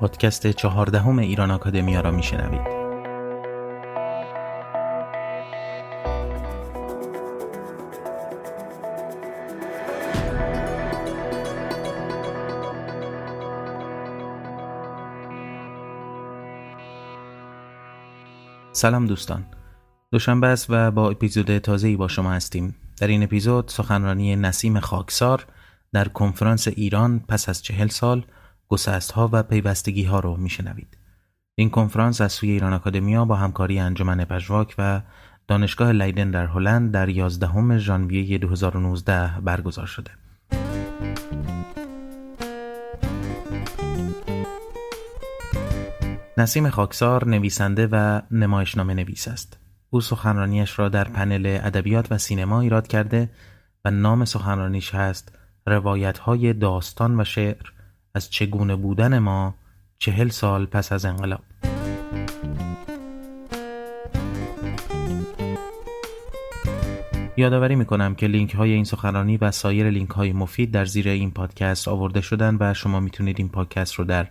پادکست چهاردهم ایران آکادمیا را میشنوید. سلام دوستان. دوشنبه است و با اپیزود تازه‌ای با شما هستیم. در این اپیزود سخنرانی نسیم خاکسار در کنفرانس ایران پس از چهل سال گسست ها و پیوستگی ها رو میشنوید. این کنفرانس از سوی ایران آکادمیا با همکاری انجمن پژواک و دانشگاه لیدن در هلند در 11 ژانویه 2019 برگزار شده. نسیم خاکسار نویسنده و نمایشنامه نویس است. او سخنرانیش را در پنل ادبیات و سینما ایراد کرده و نام سخنرانیش هست روایت های داستان و شعر. از چگونه بودن ما چهل سال پس از انقلاب یادآوری می‌کنم که لینک های این سخنرانی و سایر لینک های مفید در زیر این پادکست آورده شدن و شما می‌تونید این پادکست رو در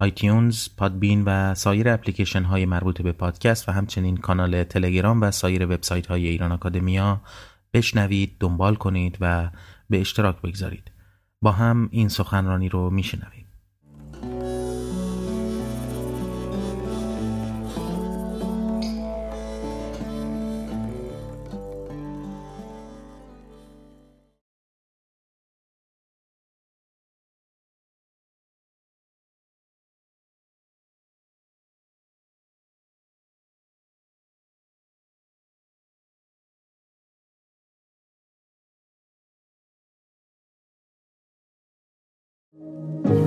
iTunes، Podbean و سایر اپلیکیشن های مربوط به پادکست و همچنین کانال تلگرام و سایر وبسایت های ایران آکادمیا بشنوید، دنبال کنید و به اشتراک بگذارید. با هم این سخنرانی رو میشنوید.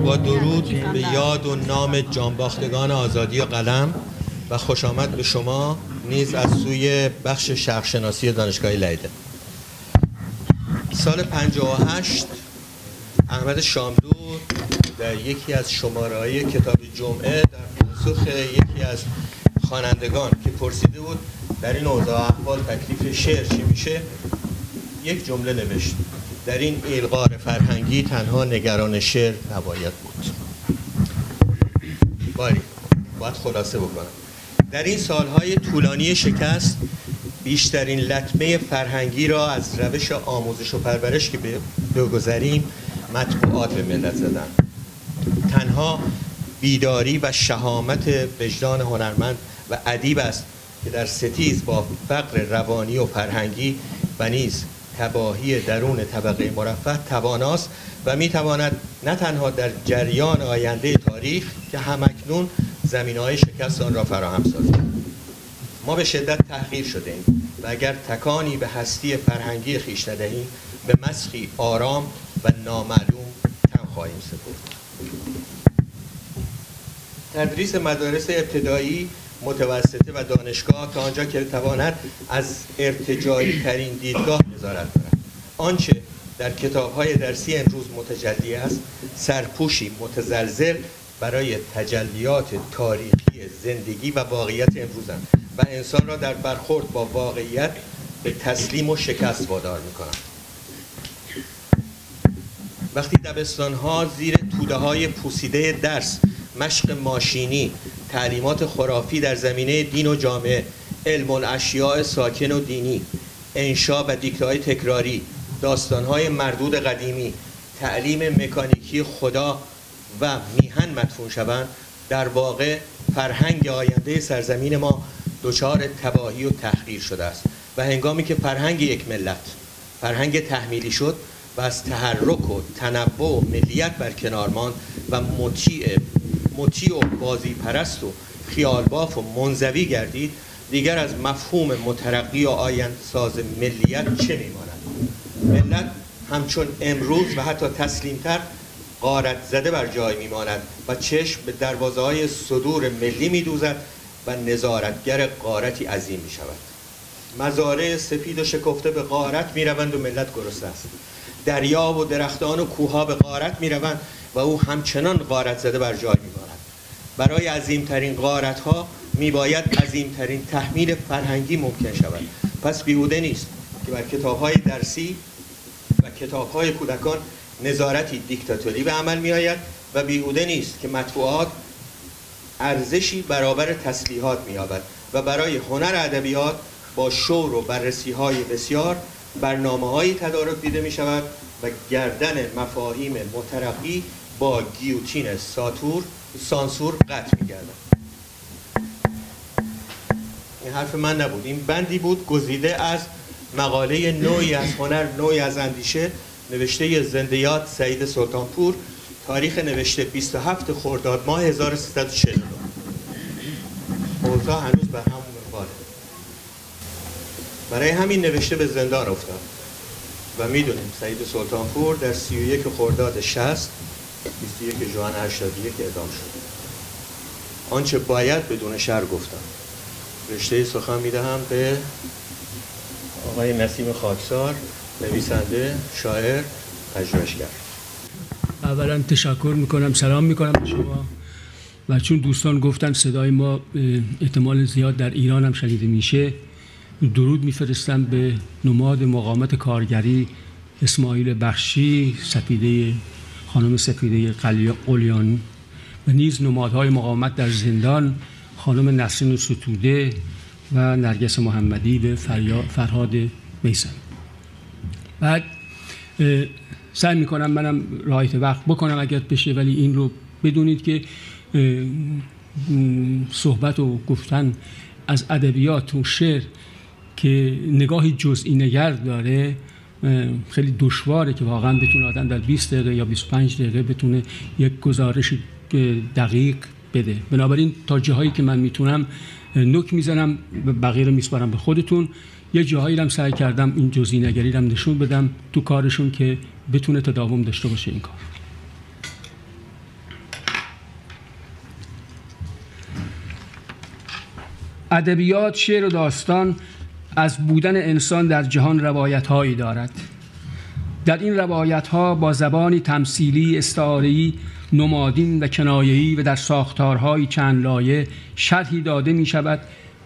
با درود به یاد و نام جانباختگان آزادی و قلم و خوش آمد به شما نیز از سوی بخش شرقشناسی دانشگاه لیده. سال 58 احمد شامدو در یکی از شماره های کتاب جمعه در پاسخ یکی از خوانندگان که پرسیده بود در این اوضاع احوال تکلیف شعر چی میشه یک جمله نوشت. در این ایلغار فرهنگی تنها نگران شعر نباید بود. باری باید خلاصه بکنم. در این سالهای طولانی شکست بیشترین لطمه فرهنگی را از روش آموزش و پرورش که بگذاریم مطبوعات به ملت زدن. تنها بیداری و شهامت وجدان هنرمند و ادیب است که در ستیز با فقر روانی و فرهنگی و نیز تباهی درون طبقه مرفه تواناست و می‌تواند نه تنها در جریان آینده تاریخ که همکنون زمین های شکست آن را فراهم سازد. ما به شدت تحقیر شده ایم و اگر تکانی به هستی فرهنگی خیش ندهیم به مسخی آرام و نامعلوم تن خواهیم سپرد. تدریس مدارس ابتدایی متوسطه و دانشگاه تا آنجا که تواند از ارتجایی ترین دیدگاه نظارت کند آنچه در کتاب های درسی امروز متجلی است سرپوشی متزلزل برای تجلیات تاریخی زندگی و واقعیت امروزند و انسان را در برخورد با واقعیت به تسلیم و شکست وادار می کنند وقتی دبستان ها زیر توده های پوسیده درس مشق ماشینی تعلیمات خرافی در زمینه دین و جامعه علم اشیاء ساکن و دینی انشا و دیکتهای تکراری داستانهای مردود قدیمی تعلیم مکانیکی خدا و میهن مدفون شوند. در واقع فرهنگ آینده سرزمین ما دچار تباهی و تحقیر شده است و هنگامی که فرهنگ یک ملت فرهنگ تحمیلی شد و از تحرک و تنوع و ملیت بر کنار ماند و مطیع مطیع و بازی پرست و خیالباف و منزوی گردید دیگر از مفهوم مترقی و آیند ساز ملیت چه میماند؟ ملت همچون امروز و حتی تسلیمتر قارت زده بر جای میماند و چشم به دروازه های صدور ملی میدوزد و نظارتگر قارتی عظیم می شود مزارع سپید و شکفته به قارت می روند و ملت گرسنه است. دریا و درختان و کوها به قارت می روند و او همچنان قارت زده بر جای می برای عظیمترین غارت ها میباید عظیمترین تحمیل فرهنگی ممکن شود. پس بیهوده نیست که بر کتاب های درسی و کتاب های کودکان نظارتی دیکتاتوری به عمل می آید و بیهوده نیست که مطبوعات ارزشی برابر تسلیحات مییابد و برای هنر ادبیات با شور و بررسی های بسیار برنامه هایی تدارک دیده می شود و گردن مفاهیم مترقی با گیوتین ساتور سانسور قطع می این حرف من نبود. این بندی بود گزیده از مقاله نوعی از هنر نوعی از اندیشه نوشته زندیات سعید سلطانپور تاریخ نوشته 27 خرداد ماه 1349 اوضاع هنوز به همون منواله برای همین نوشته به زندان افتاد. و می‌دونیم سعید سلطانپور در 31 خرداد 60 21 جوان 81 اعدام شد. آنچه باید بدون شر گفتم. رشته سخن می‌دهم به آقای نسیم خاکسار نویسنده شاعر پژوهشگر. اولا تشکر می‌کنم سلام می‌کنم به شما. و چون دوستان گفتن صدای ما احتمال زیاد در ایران هم شنیده میشه درود میفرستم به نماد مقامت کارگری اسماعیل بخشی سفیده خانم سفیده قلیان و نیز نمادهای مقاومت در زندان خانم نسرین ستوده و نرگس محمدی به فرهاد میسن بعد سعی می‌کنم منم رایت وقت بکنم اگر بشه ولی این رو بدونید که صحبت و گفتن از ادبیات و شعر که نگاهی جزئی نگر داره خیلی دشواره که واقعا بتونه آدم در 20 دقیقه یا 25 دقیقه بتونه یک گزارش دقیق بده. بنابراین تا جاهایی که من می‌تونم نک می‌زنم بقیه رو میسپارم به خودتون. یه جاهایی هم سعی کردم این جزئی نگری هم نشون بدم تو کارشون که بتونه تداوم داشته باشه این کار. ادبیات شعر و داستان. از بودن انسان در جهان روایت هایی دارد. در این روایت ها با زبانی تمثیلی استعاری نمادین و کنایه‌ای و در ساختارهای چند لایه شرحی داده می شود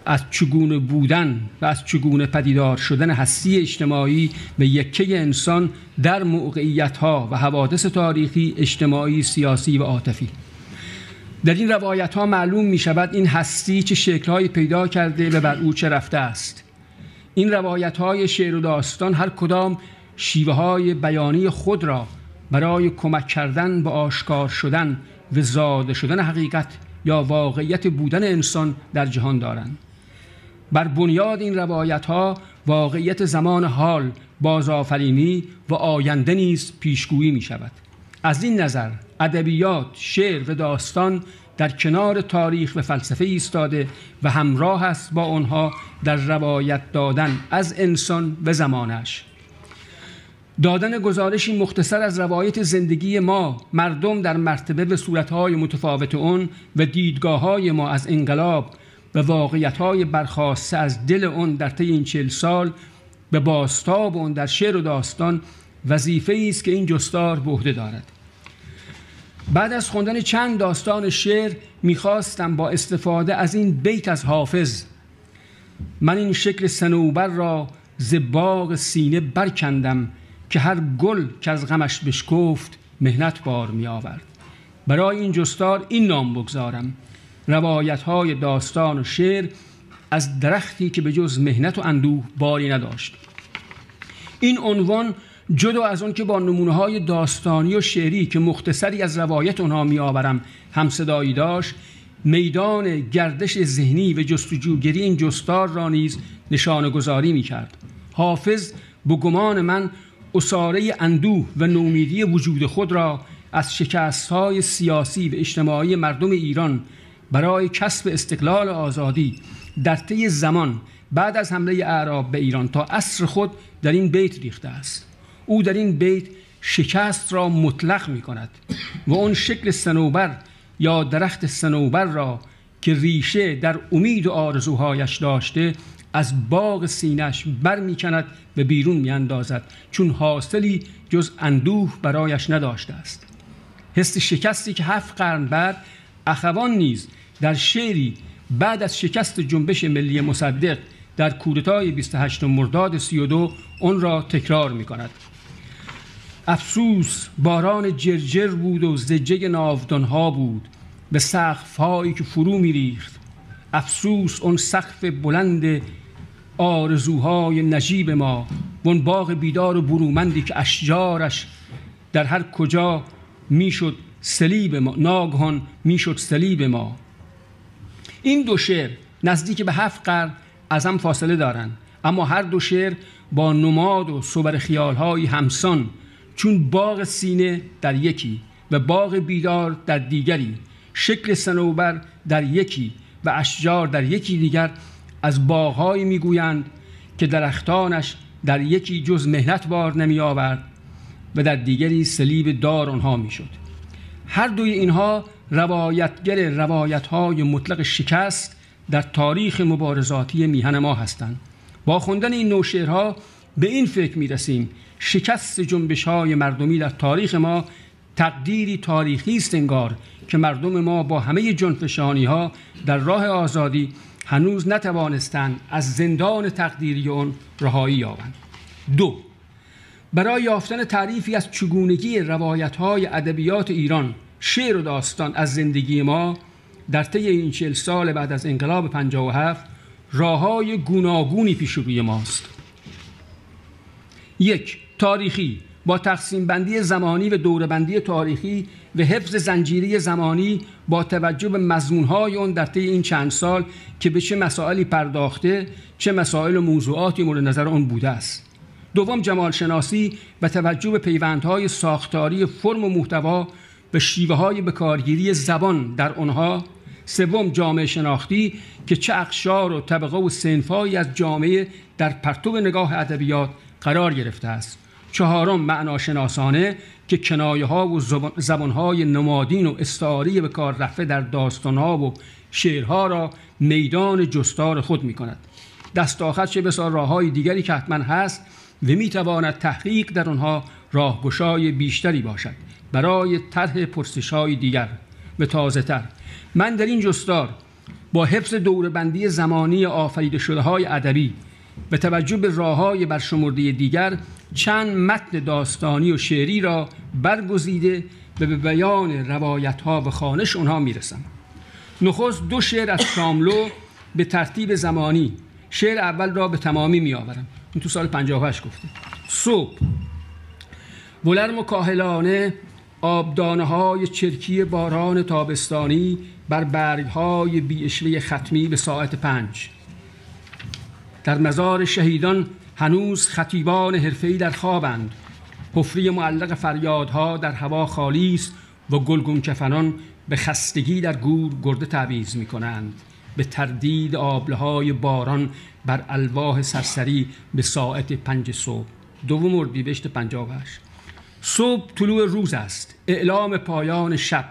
از چگونه بودن و از چگونه پدیدار شدن هستی اجتماعی به یکه انسان در موقعیت و حوادث تاریخی اجتماعی سیاسی و عاطفی. در این روایت ها معلوم می شود این هستی چه شکلهایی پیدا کرده و بر او چه رفته است. این روایت های شعر و داستان هر کدام شیوه های بیانی خود را برای کمک کردن به آشکار شدن و زاده شدن حقیقت یا واقعیت بودن انسان در جهان دارند. بر بنیاد این روایت ها واقعیت زمان حال بازآفرینی و آینده نیز پیشگویی می شود از این نظر ادبیات شعر و داستان در کنار تاریخ و فلسفه ایستاده و همراه است با آنها در روایت دادن از انسان و زمانش. دادن گزارشی مختصر از روایت زندگی ما مردم در مرتبه به صورتهای متفاوت اون و دیدگاه ما از انقلاب و واقعیت های برخواسته از دل اون در طی این چل سال به باستاب اون در شعر و داستان وظیفه است که این جستار به عهده دارد. بعد از خوندن چند داستان شعر می‌خواستم با استفاده از این بیت از حافظ. من این شکل سنوبر را زباغ سینه برکندم که هر گل که از غمش بشکفت مهنت بار می آورد برای این جستار این نام بگذارم. روایت های داستان و شعر از درختی که به جز مهنت و اندوه باری نداشت. این عنوان جدا از اون که با نمونه های داستانی و شعری که مختصری از روایت اونها می آورم همصدایی داشت میدان گردش ذهنی و جستجوگری این جستار را نیز نشانه گذاری می کرد حافظ به گمان من اساره اندوه و نومیدی وجود خود را از شکست های سیاسی و اجتماعی مردم ایران برای کسب استقلال آزادی در طی زمان بعد از حمله اعراب به ایران تا عصر خود در این بیت ریخته است. او در این بیت شکست را مطلق می کند و اون شکل سنوبر یا درخت سنوبر را که ریشه در امید و آرزوهایش داشته از باغ سینش بر می کند و بیرون می اندازد چون حاصلی جز اندوه برایش نداشته است. حس شکستی که هفت قرن بعد اخوان نیز در شعری بعد از شکست جنبش ملی مصدق در کودتای 28 مرداد 32 اون را تکرار می کند افسوس باران جرجر بود و زجه ناودانها بود. به سقف هایی که فرو میریخت. افسوس اون سقف بلند آرزوهای نجیب ما. اون باغ بیدار و برومندی که اشجارش در هر کجا می‌شد سلیب ما. ناگهان می‌شد سلیب ما. این دو شعر نزدیک به هفت قرن از هم فاصله دارند. اما هر دو شعر با نماد و صبر خیالهایی همسان چون باغ سینه در یکی و باغ بیدار در دیگری شکل سنوبر در یکی و اشجار در یکی دیگر از باغهایی می‌گویند که درختانش در یکی جز مهنت بار نمی آورد و در دیگری سلیب دار آنها می‌شد. هر دوی اینها روایتگر روایت های مطلق شکست در تاریخ مبارزاتی میهن ما هستند. با خوندن این نوشعرها به این فکر می رسیم شکست جنبش های مردمی در تاریخ ما تقدیری تاریخی است انگار که مردم ما با همه جنفشانی ها در راه آزادی هنوز نتوانستند از زندان تقدیری اون رهایی یابند. دو برای یافتن تعریفی از چگونگی روایت های ادبیات ایران شعر و داستان از زندگی ما در طی این چل سال بعد از انقلاب 57 راههای گوناگونی پیش روی ماست. یک تاریخی. با تقسیم بندی زمانی و دوربندی تاریخی و حفظ زنجیری زمانی با توجه به مضمونهای اون در طی این چند سال که به چه مسائلی پرداخته چه مسائل و موضوعاتی مورد نظر آن بوده است. دوم جمال شناسی و توجه به پیوندهای ساختاری فرم و محتوا و شیوه های بکارگیری زبان در آنها. سوم جامعه شناختی که چه اقشار و طبقه و سنفایی از جامعه در پرتو نگاه ادبیات قرار گرفته است. چهارم معناشناسانه که کنایه ها و زبان های نمادین و استعاری به کار رفته در داستان ها و شعرها را میدان جستار خود می کند دست آخر چه بسیار راه های دیگری که حتما هست و می تواند تحقیق در آنها راهگشای بیشتری باشد. برای طرح پرسش های دیگر و تازه تر من در این جستار با حفظ دوربندی زمانی آفریده شده های ادبی به توجه به راه های برشمرده دیگر چند متن داستانی و شعری را برگزیده و به بیان روایت ها و خانش آنها می‌رسم. نخست دو شعر از شاملو به ترتیب زمانی. شعر اول را به تمامی میآورم. این تو سال 58 گفته. صبح. بلرم و کاهلانه آبدانه های چرکی باران تابستانی بر برگ های بیشوه ختمی به ساعت پنج. در مزار شهیدان هنوز خطیبان حرفه‌ای در خوابند. حفری معلق فریادها در هوا خالی است و گلگون کفنان به خستگی در گور گرده تعویز می کنند به تردید آبله باران بر الواح سرسری به ساعت پنج صبح. دوم اردیبهشت پنجاه صبح طلوع روز است. اعلام پایان شب.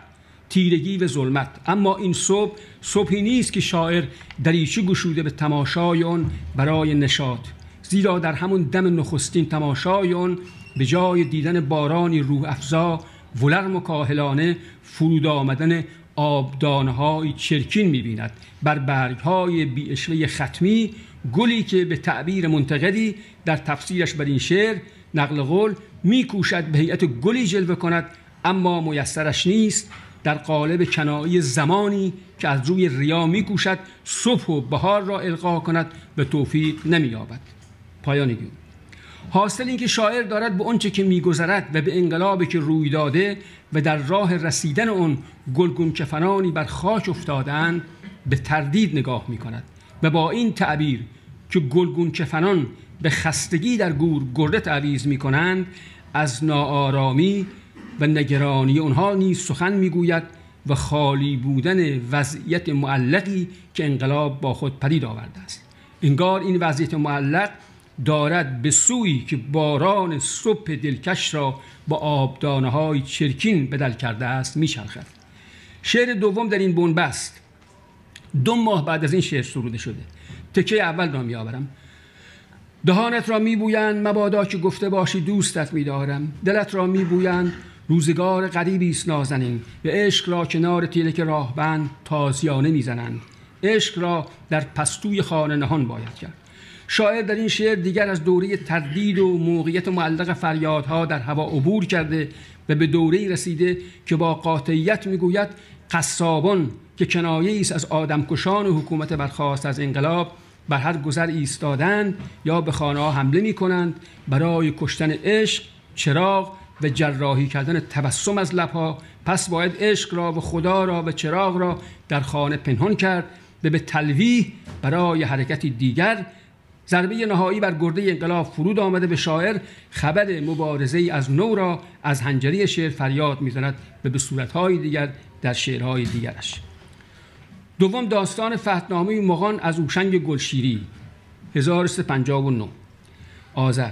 تیرگی و ظلمت. اما این صبح صبحی نیست که شاعر دریچه گشوده به تماشای آن برای نشاط. زیرا در همون دم نخستین تماشای آن به جای دیدن بارانی روح افزا ولرم و فرود آمدن آبدانهای چرکین می‌بیند. بر برگهای بیاشوه ختمی گلی که به تعبیر منتقدی در تفسیرش بر این شعر نقل قول میکوشد به هیئت گلی جلوه کند اما میسرش نیست. در قالب کنایی زمانی که از روی ریا میکوشد صبح و بهار را القا کند به توفیق نمییابد. پایان گیون حاصل اینکه شاعر دارد به آنچه که میگذرد و به انقلابی که روی داده و در راه رسیدن آن گلگون کفنانی بر خاک افتادن به تردید نگاه می کند و با این تعبیر که گلگون کفنان به خستگی در گور گرده تعویز می کنند از ناآرامی و نگرانی اونها نیز سخن می‌گوید و خالی بودن وضعیت معلقی که انقلاب با خود پدید آورده است. انگار این وضعیت معلق دارد به سوی که باران صبح دلکش را با آبدانه های چرکین بدل کرده است میچرخد. شعر دوم در این بنبست. دو ماه بعد از این شعر سروده شده. تکه اول را میآورم. دهانت را میبویند مبادا که گفته باشی دوستت میدارم. دلت را میبویند روزگار غریبی است نازنین. و عشق را کنار تیرک راهبند تازیانه می‌زنند. عشق را در پستوی خانه نهان باید کرد. شاعر در این شعر دیگر از دوره تردید و موقعیت معلق فریادها در هوا عبور کرده و به دوره رسیده که با قاطعیت می‌گوید قصابان که کنایه است از آدمکشان و حکومت برخواست از انقلاب بر هر گذر ایستادند یا به خانه ها حمله می کنند برای کشتن عشق چراغ و جراحی کردن تبسم از لبها. پس باید عشق را و خدا را و چراغ را در خانه پنهان کرد و به تلویح برای حرکتی دیگر. ضربه نهایی بر گرده انقلاب فرود آمده به شاعر. خبر مبارزه از نو را از هنجری شعر فریاد می‌زند و به صورتهای دیگر در شعرهای دیگرش. دوم داستان فتنامه مغان از اوشنگ گلشیری 1359 آذر.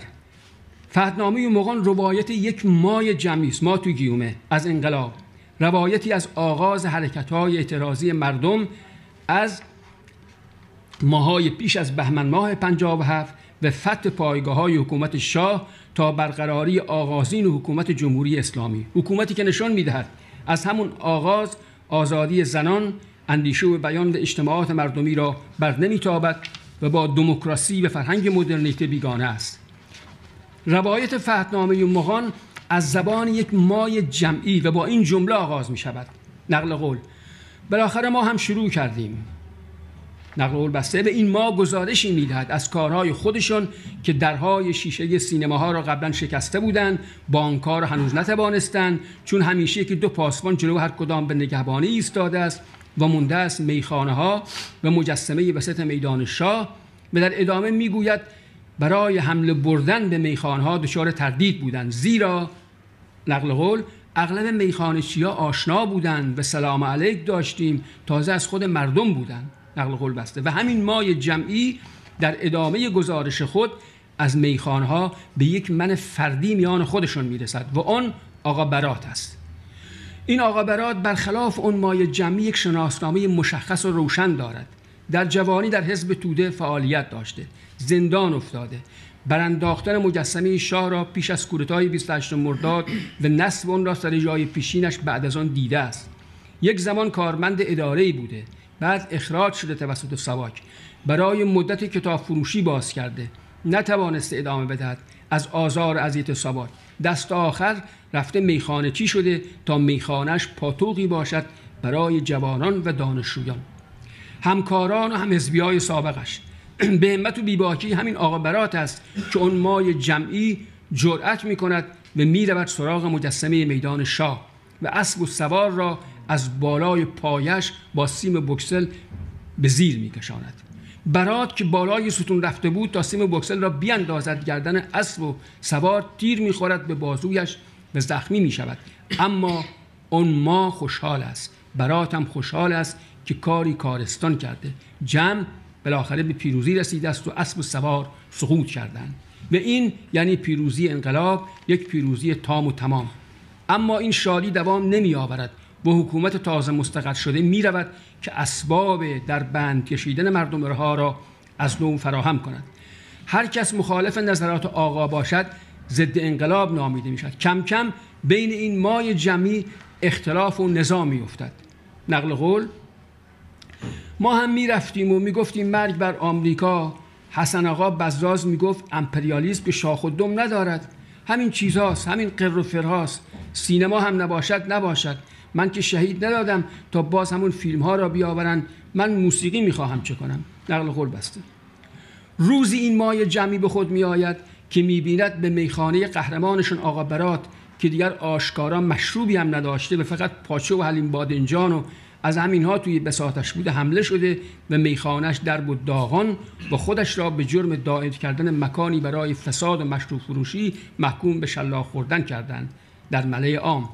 فتنامه مغان روایت یک مای جمعی است ما تو گیومه از انقلاب. روایتی از آغاز حرکت های اعتراضی مردم از ماهای پیش از بهمن ماه 57 و فتح پایگاه های حکومت شاه تا برقراری آغازین حکومت جمهوری اسلامی. حکومتی که نشان می‌دهد از همون آغاز آزادی زنان اندیشه و بیان اجتماعات مردمی را بر نمیتابد و با دموکراسی و فرهنگ مدرنیته بیگانه است. روایت فتنامه مغان از زبان یک مای جمعی و با این جمله آغاز می شود نقل قول بالاخره ما هم شروع کردیم. نقل قول بسته به این ما گزارشی می‌دهد از کارهای خودشان که درهای شیشه سینماها را قبلا شکسته بودند بانکها را هنوز نتوانستند چون همیشه که دو پاسبان جلو هر کدام به نگهبانی ایستاده است. و مونده است میخانه ها و مجسمه وسط میدان شاه و در ادامه می‌گوید برای حمله بردن به میخانه ها دچار تردید بودند زیرا نقل قول اغلب میخانه آشنا بودند و سلام علیک داشتیم تازه از خود مردم بودند نقل قول بسته. و همین مای جمعی در ادامه گزارش خود از میخانه ها به یک من فردی میان خودشون می‌رسد و آن آقا برات است. این آقا برات برخلاف اون مای جمعی یک شناسنامه مشخص و روشن دارد. در جوانی در حزب توده فعالیت داشته. زندان افتاده. برانداختن مجسمه شاه را پیش از کودتای 28 مرداد و نصب آن را سر جای پیشینش بعد از آن دیده است. یک زمان کارمند اداره بوده. بعد اخراج شده توسط سواک. برای مدت کتاب فروشی باز کرده. نتوانسته ادامه بدهد. از آزار اذیت سواک. دست آخر رفته میخانه چی شده تا میخانش پاتوقی باشد برای جوانان و دانشجویان. همکاران و هم های سابقش. به همت و بیباکی همین آقا برات است که اون مای جمعی جرأت می کند و می رود سراغ مجسمه میدان شاه و اسب و سوار را از بالای پایش با سیم بکسل به زیر می کشاند برات که بالای ستون رفته بود تا سیم بکسل را بیاندازد گردن اسب و سوار تیر می‌خورد به بازویش و زخمی می شود اما اون ما خوشحال است. برات هم خوشحال است که کاری کارستان کرده. جمع بالاخره به پیروزی رسیده است و اسب و سوار سقوط کردند. و این یعنی پیروزی انقلاب یک پیروزی تام و تمام. اما این شادی دوام نمی آورد و حکومت تازه مستقر شده می رود که اسباب در بند کشیدن مردم رها را از نو فراهم کند. هر کس مخالف نظرات آقا باشد ضد انقلاب نامیده می شود کم کم بین این مای جمعی اختلاف و نظام می افتد نقل قول ما هم می رفتیم و می گفتیم مرگ بر آمریکا. حسن آقا بزراز می گفت امپریالیسم به شاخ و دم ندارد. همین چیزهاست همین قر و فرهاست سینما هم نباشد نباشد. من که شهید ندادم تا باز همون فیلم ها را بیاورن من موسیقی می‌خواهم چه کنم؟ نقل قول بسته. روزی این مای جمعی به خود می آید که می‌بیند به میخانه قهرمانشون آقا برات که دیگر آشکارا مشروبی هم نداشته و فقط پاچه و حلیم بادنجان و از همینها توی بساتش بوده حمله شده و میخانش در بود داغان و خودش را به جرم داعد کردن مکانی برای فساد و مشروب فروشی محکوم به شلاق خوردن کردند. در مله عام.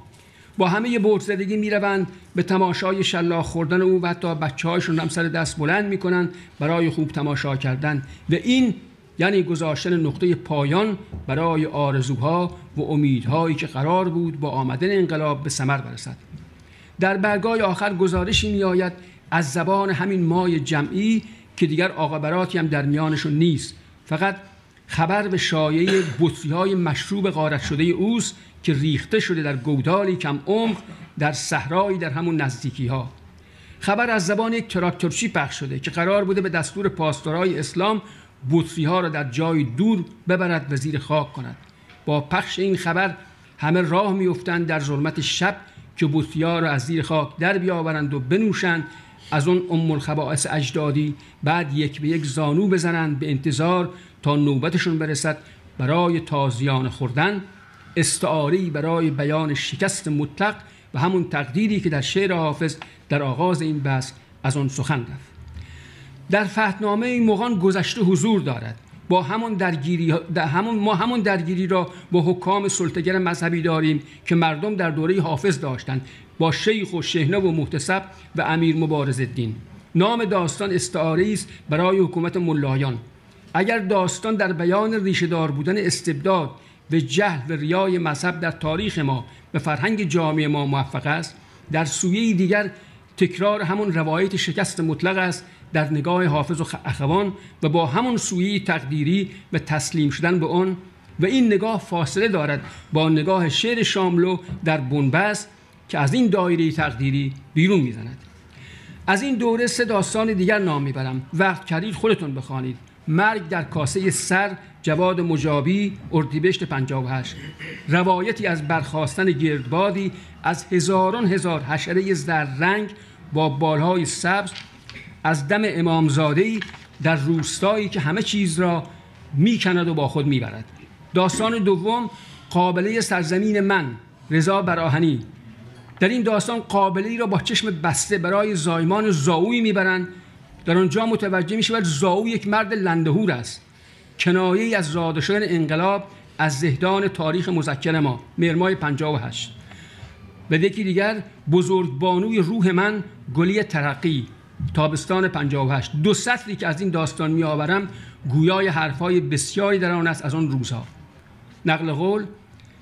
با همه برزدگی می‌روند به تماشای شلاق خوردن او و حتی بچه هایشون هم سر دست بلند می‌کنند برای خوب تماشا کردن. و این یعنی گذاشتن نقطه پایان برای آرزوها و امیدهایی که قرار بود با آمدن انقلاب به ثمر برسد. در برگای آخر گزارشی می آید از زبان همین مای جمعی که دیگر آقابراتی هم در میانشون نیست. فقط خبر به شایعه بطری های مشروب غارت شده اوست که ریخته شده در گودالی کم عمق در صحرایی در همون نزدیکی ها خبر از زبان یک تراکتورچی پخش شده که قرار بوده به دستور پاسدارای اسلام بطری ها را در جای دور ببرد و زیر خاک کند. با پخش این خبر همه راه میافتند در ظلمت شب که بطری ها را از زیر خاک در بیاورند و بنوشند. از اون ام الخبائس اجدادی بعد یک به یک زانو بزنند به انتظار تا نوبتشون برسد برای تازیان خوردن. استعاری برای بیان شکست مطلق و همون تقدیری که در شعر حافظ در آغاز این بحث از آن سخن رفت. در فتنامه مغان گذشته حضور دارد. با همون درگیری همون ما همون درگیری را با حکام سلطگر مذهبی داریم که مردم در دوره حافظ داشتند با شیخ و شهنه و محتسب و امیر مبارز الدین. نام داستان استعاره است برای حکومت ملایان. اگر داستان در بیان ریشهدار بودن استبداد و جهل و ریای مذهب در تاریخ ما به فرهنگ جامعه ما موفق است. در سویه دیگر تکرار همون روایت شکست مطلق است در نگاه حافظ و اخوان و با همون سویه تقدیری و تسلیم شدن به آن. و این نگاه فاصله دارد با نگاه شعر شاملو در بنبست که از این دایره تقدیری بیرون می‌زند. از این دوره سه داستان دیگر نام می‌برم. وقت کردید خودتون بخوانید. مرگ در کاسه سر جواد مجابی اردیبهشت 58 روایتی از برخواستن گردبادی از هزاران هزار حشره زرد رنگ با بالهای سبز از دم امامزاده در روستایی که همه چیز را می‌کند و با خود می‌برد. داستان دوم قابله سرزمین من رضا براهنی. در این داستان قابلی را با چشم بسته برای زایمان زاوی می‌برند در آنجا متوجه می شود زاو یک مرد لندهور است. کنایه از زاده انقلاب از زهدان تاریخ مذکر ما مرمای 58 و یکی دیگر بزرگ بانوی روح من گلی ترقی تابستان 58 دو سطری که از این داستان می آورم گویای حرفهای بسیاری در آن است از آن روزها. نقل قول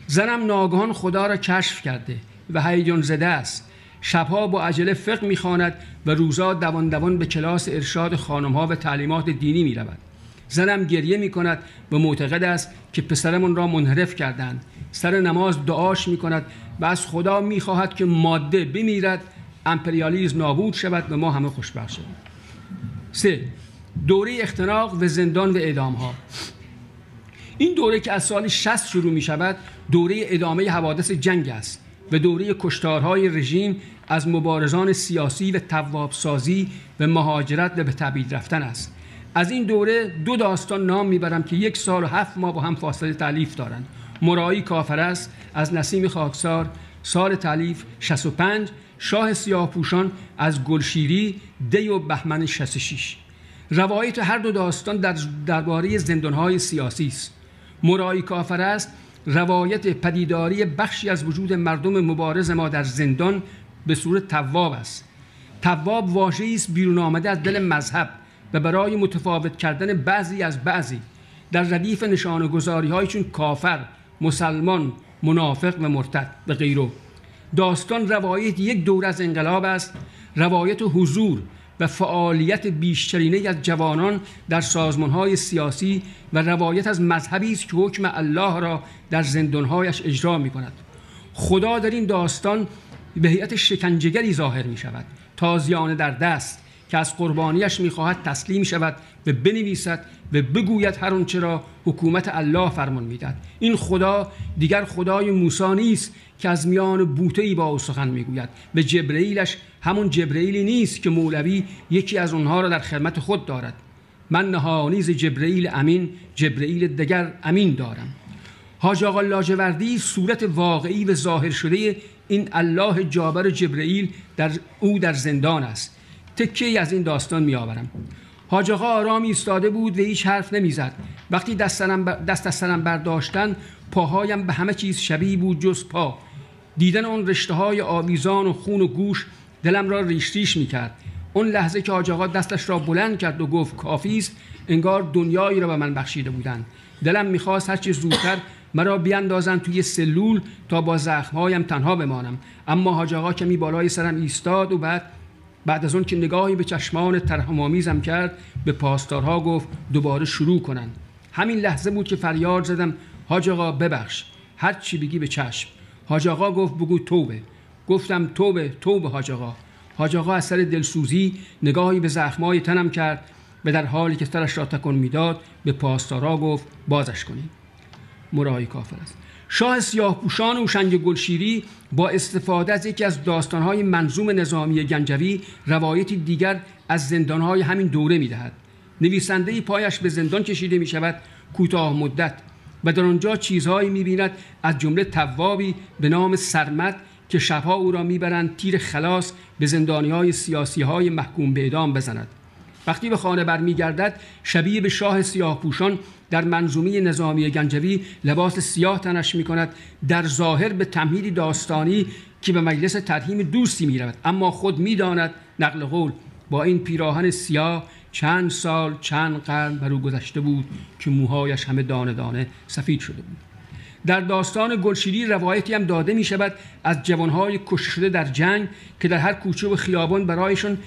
زنم ناگهان خدا را کشف کرده و هیجان زده است. شبها با عجله فقه می‌خواند و روزا دوان دوان به کلاس ارشاد خانمها و تعلیمات دینی می رود. زنم گریه می کند و معتقد است که پسرمون را منحرف کردند. سر نماز دعاش می کند و از خدا می خواهد که ماده بمیرد. امپریالیزم نابود شود و ما همه خوشبخت شویم. سه دوره اختناق و زندان و اعدام ها این دوره که از سال 60 شروع می شود دوره ادامه حوادث جنگ است. و دوره کشتارهای رژیم از مبارزان سیاسی و توابسازی و مهاجرت و به تبعید رفتن است. از این دوره دو داستان نام می‌برم که یک سال و هفت ماه با هم فاصله تعلیف دارند. مرایی کافر است از نسیم خاکسار سال تعلیف 65 شاه سیاه پوشان از گلشیری دی و بهمن 66 روایت هر دو داستان در درباره زندانهای سیاسی است. مرایی کافر است روایت پدیداری بخشی از وجود مردم مبارز ما در زندان به صورت تواب است. تواب واژه‌ای است بیرون آمده از دل مذهب و برای متفاوت کردن بعضی از بعضی در ردیف نشان گذاری های چون کافر مسلمان منافق و مرتد و غیره. داستان روایت یک دور از انقلاب است. روایت حضور و فعالیت بیشترینه از جوانان در های سیاسی و روایت از مذهبی است که حکم الله را در زندانهایش اجرا می کند خدا در این داستان به هیئت شکنجهگری ظاهر می شود تازیانه در دست که از قربانیش می‌خواهد تسلیم شود و بنویسد و بگوید هر آنچه را حکومت الله فرمان می‌دهد. این خدا دیگر خدای موسی نیست که از میان بوته ای با او سخن می‌گوید و جبرئیلش همون جبرئیلی نیست که مولوی یکی از اونها را در خدمت خود دارد. من نهانیز جبرئیل امین جبرئیل دگر امین دارم. حاج آقا لاجوردی صورت واقعی و ظاهر شده این الله جابر جبرئیل در او در زندان است. تکه از این داستان می آورم حاج آقا آرامی ایستاده بود و هیچ حرف نمی‌زد. وقتی دست از سرم برداشتن پاهایم به همه چیز شبیه بود جز پا. دیدن اون رشته های آویزان و خون و گوش دلم را ریش ریش می کرد اون لحظه که حاج دستش را بلند کرد و گفت کافی است انگار دنیایی را به من بخشیده بودند. دلم می‌خواست هرچی زودتر مرا بیاندازند توی سلول تا با زخمهایم تنها بمانم. اما حاج آقا کمی بالای سرم ایستاد و بعد بعد از اون که نگاهی به چشمان ترحم‌آمیزم کرد به پاسدارها گفت دوباره شروع کنن. همین لحظه بود که فریاد زدم حاج آقا ببخش هر چی بگی به چشم. حاج گفت بگو توبه. گفتم توبه توبه حاج آقا. حاج آقا از سر دلسوزی نگاهی به زخمای تنم کرد و در حالی که سرش را تکن می‌داد به پاسدارا گفت بازش کنید مرایی کافر است. شاه سیاه پوشان و شنگ گلشیری با استفاده از یکی از داستانهای منظوم نظامی گنجوی روایتی دیگر از زندانهای همین دوره می‌دهد. نویسنده پایش به زندان کشیده می شود کوتاه مدت و در آنجا چیزهایی می‌بیند از جمله توابی به نام سرمت که شبها او را می‌برند تیر خلاص به زندانی های سیاسی های محکوم به اعدام بزند. وقتی به خانه برمیگردد شبیه به شاه سیاه پوشان در منظومه نظامی گنجوی لباس سیاه تنش می کند در ظاهر به تمهیدی داستانی که به مجلس ترهیم دوستی می رود اما خود می داند نقل قول با این پیراهن سیاه چند سال چند قرن بر او گذشته بود که موهایش همه دانه دانه سفید شده بود. در داستان گلشیری روایتی هم داده می شود از جوانهای کشته شده در جنگ که در هر کوچه و خیابان برایشان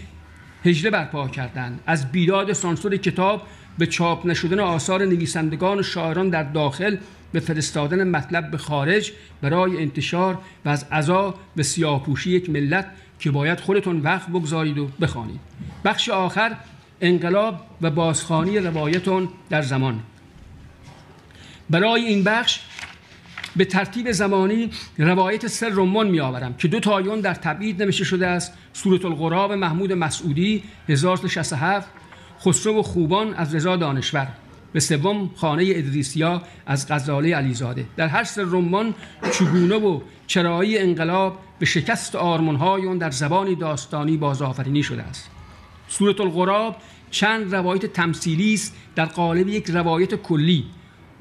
هجله برپا کردند. از بیداد سانسور کتاب به چاپ نشدن آثار نویسندگان و شاعران در داخل به فرستادن مطلب به خارج برای انتشار و از عزا به سیاهپوشی یک ملت که باید خودتون وقت بگذارید و بخوانید. بخش آخر انقلاب و بازخانی روایتون در زمان. برای این بخش به ترتیب زمانی روایت سر رمان می آورم که دو تایون در تبعید نوشته شده است. سورت الغراب محمود مسعودی 1067 خسرو و خوبان از رضا دانشور. به سوم خانه ادریسیا از غزاله علیزاده. در هر سر رمان چگونه و چرایی انقلاب به شکست آرمانهای در زبانی داستانی بازآفرینی شده است. سورت الغراب چند روایت تمثیلی است در قالب یک روایت کلی.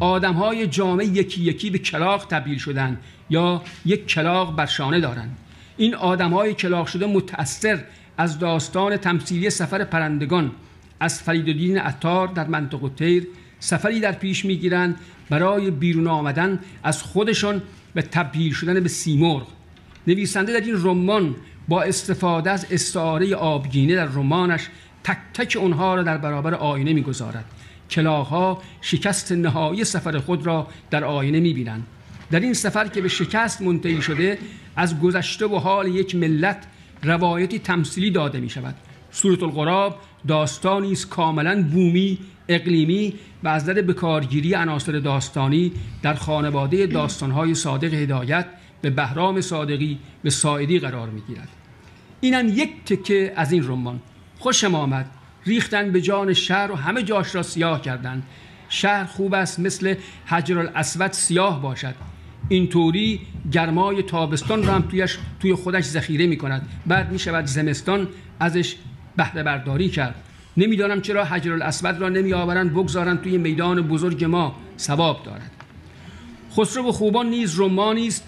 آدم های جامعه یکی یکی به کلاق تبدیل شدن یا یک کلاق بر شانه دارند این آدم های کلاق شده متأثر از داستان تمثیلی سفر پرندگان. از فریدالدین عطار در منطقه تیر سفری در پیش می‌گیرند برای بیرون آمدن از خودشان به تبدیل شدن به سیمرغ. نویسنده در این رمان با استفاده از استعاره آبگینه در رمانش تک تک اونها را در برابر آینه می‌گذارد. کلاها شکست نهایی سفر خود را در آینه می‌بینند. در این سفر که به شکست منتهی شده از گذشته و حال یک ملت روایتی تمثیلی داده می شود سورت القراب داستانی است کاملا بومی اقلیمی و از در بکارگیری عناصر داستانی در خانواده داستانهای صادق هدایت به بهرام صادقی به ساعدی قرار می گیرد اینم یک تکه از این رمان. خوشم آمد. ریختن به جان شهر و همه جاش را سیاه کردند. شهر خوب است مثل حجر الاسود سیاه باشد. اینطوری گرمای تابستان را هم تویش توی خودش ذخیره می کند بعد می شود زمستان ازش بهره برداری کرد. نمی‌دانم چرا حجر الاسود را نمی آورند بگذارند توی میدان بزرگ ما ثواب دارد. خسرو و خوبان نیز رمانی است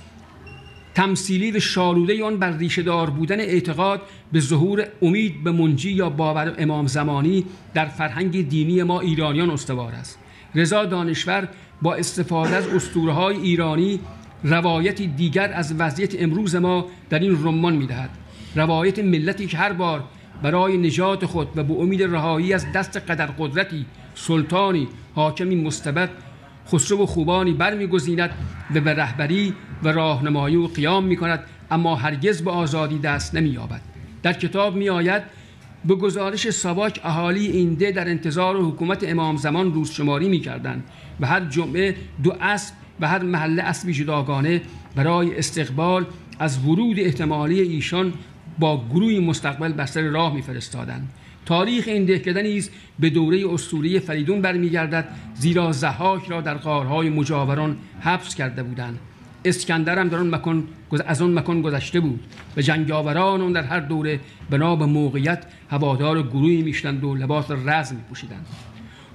تمثیلی و شالوده آن بر ریشه دار بودن اعتقاد به ظهور امید به منجی یا باور امام زمانی در فرهنگ دینی ما ایرانیان استوار است. رضا دانشور با استفاده از اسطوره های ایرانی روایتی دیگر از وضعیت امروز ما در این رمان می‌دهد. روایت ملتی که هر بار برای نجات خود و به امید رهایی از دست قدر قدرتی سلطانی حاکمی مستبد خسرو و خوبانی برمیگزیند و به رهبری و راهنمایی و قیام می کند اما هرگز به آزادی دست نمی یابد در کتاب می آید به گزارش ساواک اهالی اینده در انتظار حکومت امام زمان روز شماری می کردن و هر جمعه دو اسب و هر محله اسبی جداگانه برای استقبال از ورود احتمالی ایشان با گروهی مستقبل بر سر راه میفرستادند. تاریخ این دهکدنی است به دوره اسطوره فریدون برمیگردد زیرا زحاک را در غارهای مجاوران حبس کرده بودند. اسکندر هم در اون مکان از اون مکان گذشته بود و جنگاوران اون در هر دوره بنا به موقعیت هوادار گروهی میشتند و لباس رزم میپوشیدند.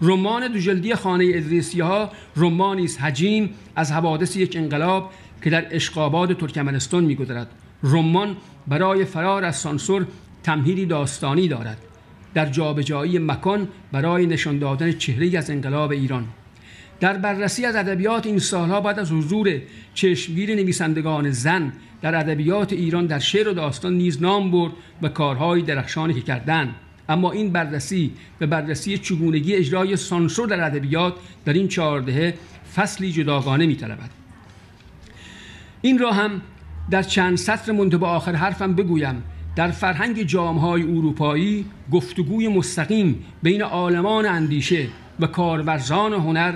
رمان دو جلدی خانه ادریسی ها رمانی است حجیم از حوادث یک انقلاب که در اشقاباد ترکمنستان میگذرد. رمان برای فرار از سانسور تمهیدی داستانی دارد. در جابجایی مکان برای نشان دادن چهره از انقلاب ایران. در بررسی از ادبیات این سالها بعد از حضور چشمگیر نویسندگان زن در ادبیات ایران در شعر و داستان نیز نام برد و کارهای درخشانی که کردند. اما این بررسی و بررسی چگونگی اجرای سانسور در ادبیات در این چهاردهه فصلی جداگانه میطلبد. این را هم در چند سطر مونده به آخر حرفم بگویم. در فرهنگ جامهای اروپایی گفتگوی مستقیم بین عالمان اندیشه و کارورزان هنر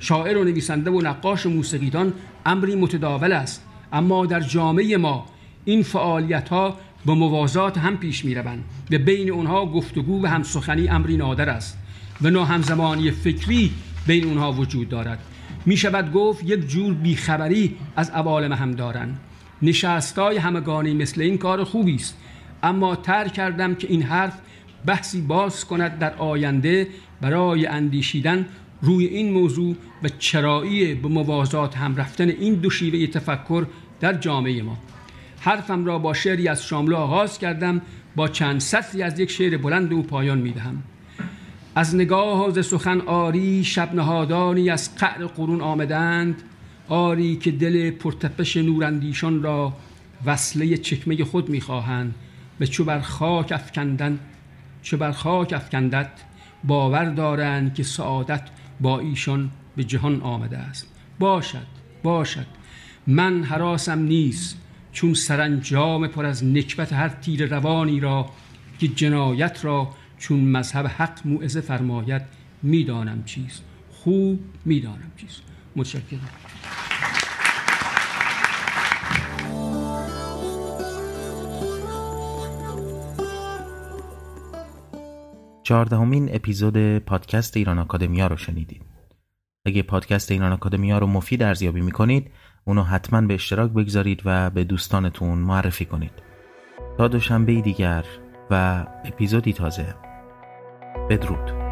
شاعر و نویسنده و نقاش و موسیقیدان امری متداول است. اما در جامعه ما این فعالیت ها به موازات هم پیش می روند و بین اونها گفتگو و همسخنی امری نادر است و ناهمزمانی فکری بین اونها وجود دارد. می شود گفت یک جور بیخبری از عوالم هم دارند. نشستای همگانی مثل این کار خوبی است اما تر کردم که این حرف بحثی باز کند در آینده برای اندیشیدن روی این موضوع و چرایی به موازات هم رفتن این دو شیوه تفکر در جامعه ما. حرفم را با شعری از شاملو آغاز کردم با چند سطری از یک شعر بلند و پایان می دهم از نگاه ز سخن آری شب نهادانی از قعر قرون آمدند. آری که دل پرتپش نوراندیشان را وصله چکمه خود می‌خواهند. به چو بر خاک افکندن چو بر خاک افکندت باور دارند که سعادت با ایشان به جهان آمده است. باشد باشد. من حراسم نیست چون سرانجام پر از نکبت هر تیر روانی را که جنایت را چون مذهب حق موعظه فرماید می‌دانم چیست. خوب می‌دانم چیست. متشکرم. چهاردهمین اپیزود پادکست ایران آکادمیا رو شنیدید. اگه پادکست ایران آکادمیا رو مفید ارزیابی می‌کنید اونو حتما به اشتراک بگذارید و به دوستانتون معرفی کنید. تا دوشنبه دیگر و اپیزودی تازه بدرود